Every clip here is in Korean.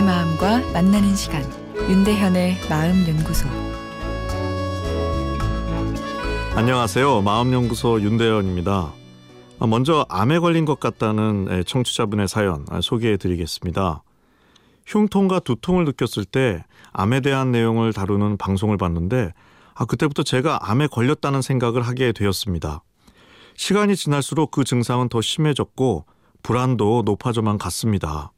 마음과 만나는 시간 윤대현의 마음 연구소 안녕하세요. 마음 연구소 윤대현입니다. 먼저 암에 걸린 것 같다는 청취자분의 사연 소개해 드리겠습니다. 흉통과 두통을 느꼈을 때 암에 대한 내용을 다루는 방송을 봤는데 아, 그때부터 제가 암에 걸렸다는 생각을 하게 되었습니다. 시간이 지날수록 그 증상은 더 심해졌고 불안도 높아져만 갔습니다.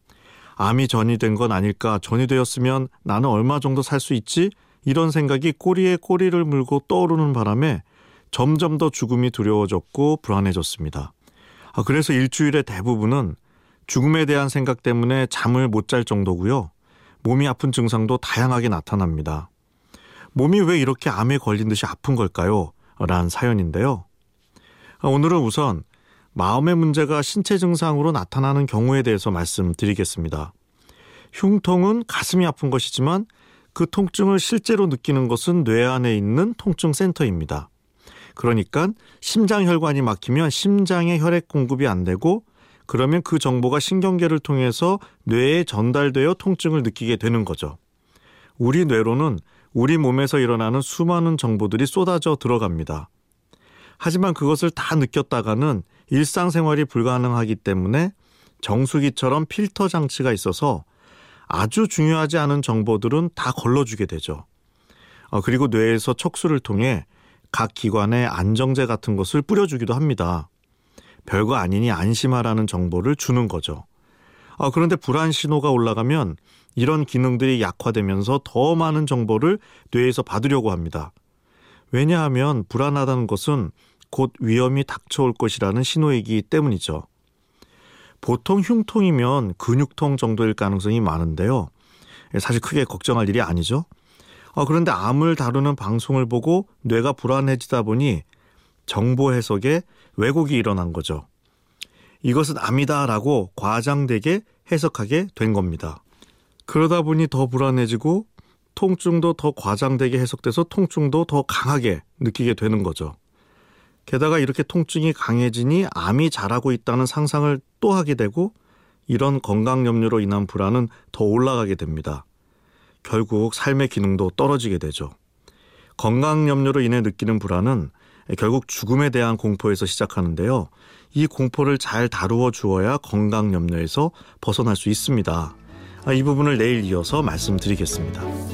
암이 전이 된 건 아닐까, 전이 되었으면 나는 얼마 정도 살 수 있지? 이런 생각이 꼬리에 꼬리를 물고 떠오르는 바람에 점점 더 죽음이 두려워졌고 불안해졌습니다. 아, 그래서 일주일의 대부분은 죽음에 대한 생각 때문에 잠을 못 잘 정도고요. 몸이 아픈 증상도 다양하게 나타납니다. 몸이 왜 이렇게 암에 걸린 듯이 아픈 걸까요? 라는 사연인데요. 아, 오늘은 우선 마음의 문제가 신체 증상으로 나타나는 경우에 대해서 말씀드리겠습니다. 흉통은 가슴이 아픈 것이지만 그 통증을 실제로 느끼는 것은 뇌 안에 있는 통증 센터입니다. 그러니까 심장 혈관이 막히면 심장에 혈액 공급이 안 되고 그러면 그 정보가 신경계를 통해서 뇌에 전달되어 통증을 느끼게 되는 거죠. 우리 뇌로는 우리 몸에서 일어나는 수많은 정보들이 쏟아져 들어갑니다. 하지만 그것을 다 느꼈다가는 일상생활이 불가능하기 때문에 정수기처럼 필터 장치가 있어서 아주 중요하지 않은 정보들은 다 걸러주게 되죠. 어, 그리고 뇌에서 척수를 통해 각 기관에 안정제 같은 것을 뿌려주기도 합니다. 별거 아니니 안심하라는 정보를 주는 거죠. 어, 그런데 불안 신호가 올라가면 이런 기능들이 약화되면서 더 많은 정보를 뇌에서 받으려고 합니다. 왜냐하면 불안하다는 것은 곧 위험이 닥쳐올 것이라는 신호이기 때문이죠. 보통 흉통이면 근육통 정도일 가능성이 많은데요. 사실 크게 걱정할 일이 아니죠. 어, 그런데 암을 다루는 방송을 보고 뇌가 불안해지다 보니 정보 해석에 왜곡이 일어난 거죠. 이것은 암이다라고 과장되게 해석하게 된 겁니다. 그러다 보니 더 불안해지고 통증도 더 과장되게 해석돼서 통증도 더 강하게 느끼게 되는 거죠. 게다가 이렇게 통증이 강해지니 암이 자라고 있다는 상상을 또 하게 되고 이런 건강 염려로 인한 불안은 더 올라가게 됩니다. 결국 삶의 기능도 떨어지게 되죠. 건강 염려로 인해 느끼는 불안은 결국 죽음에 대한 공포에서 시작하는데요. 이 공포를 잘 다루어 주어야 건강 염려에서 벗어날 수 있습니다. 아, 이 부분을 내일 이어서 말씀드리겠습니다.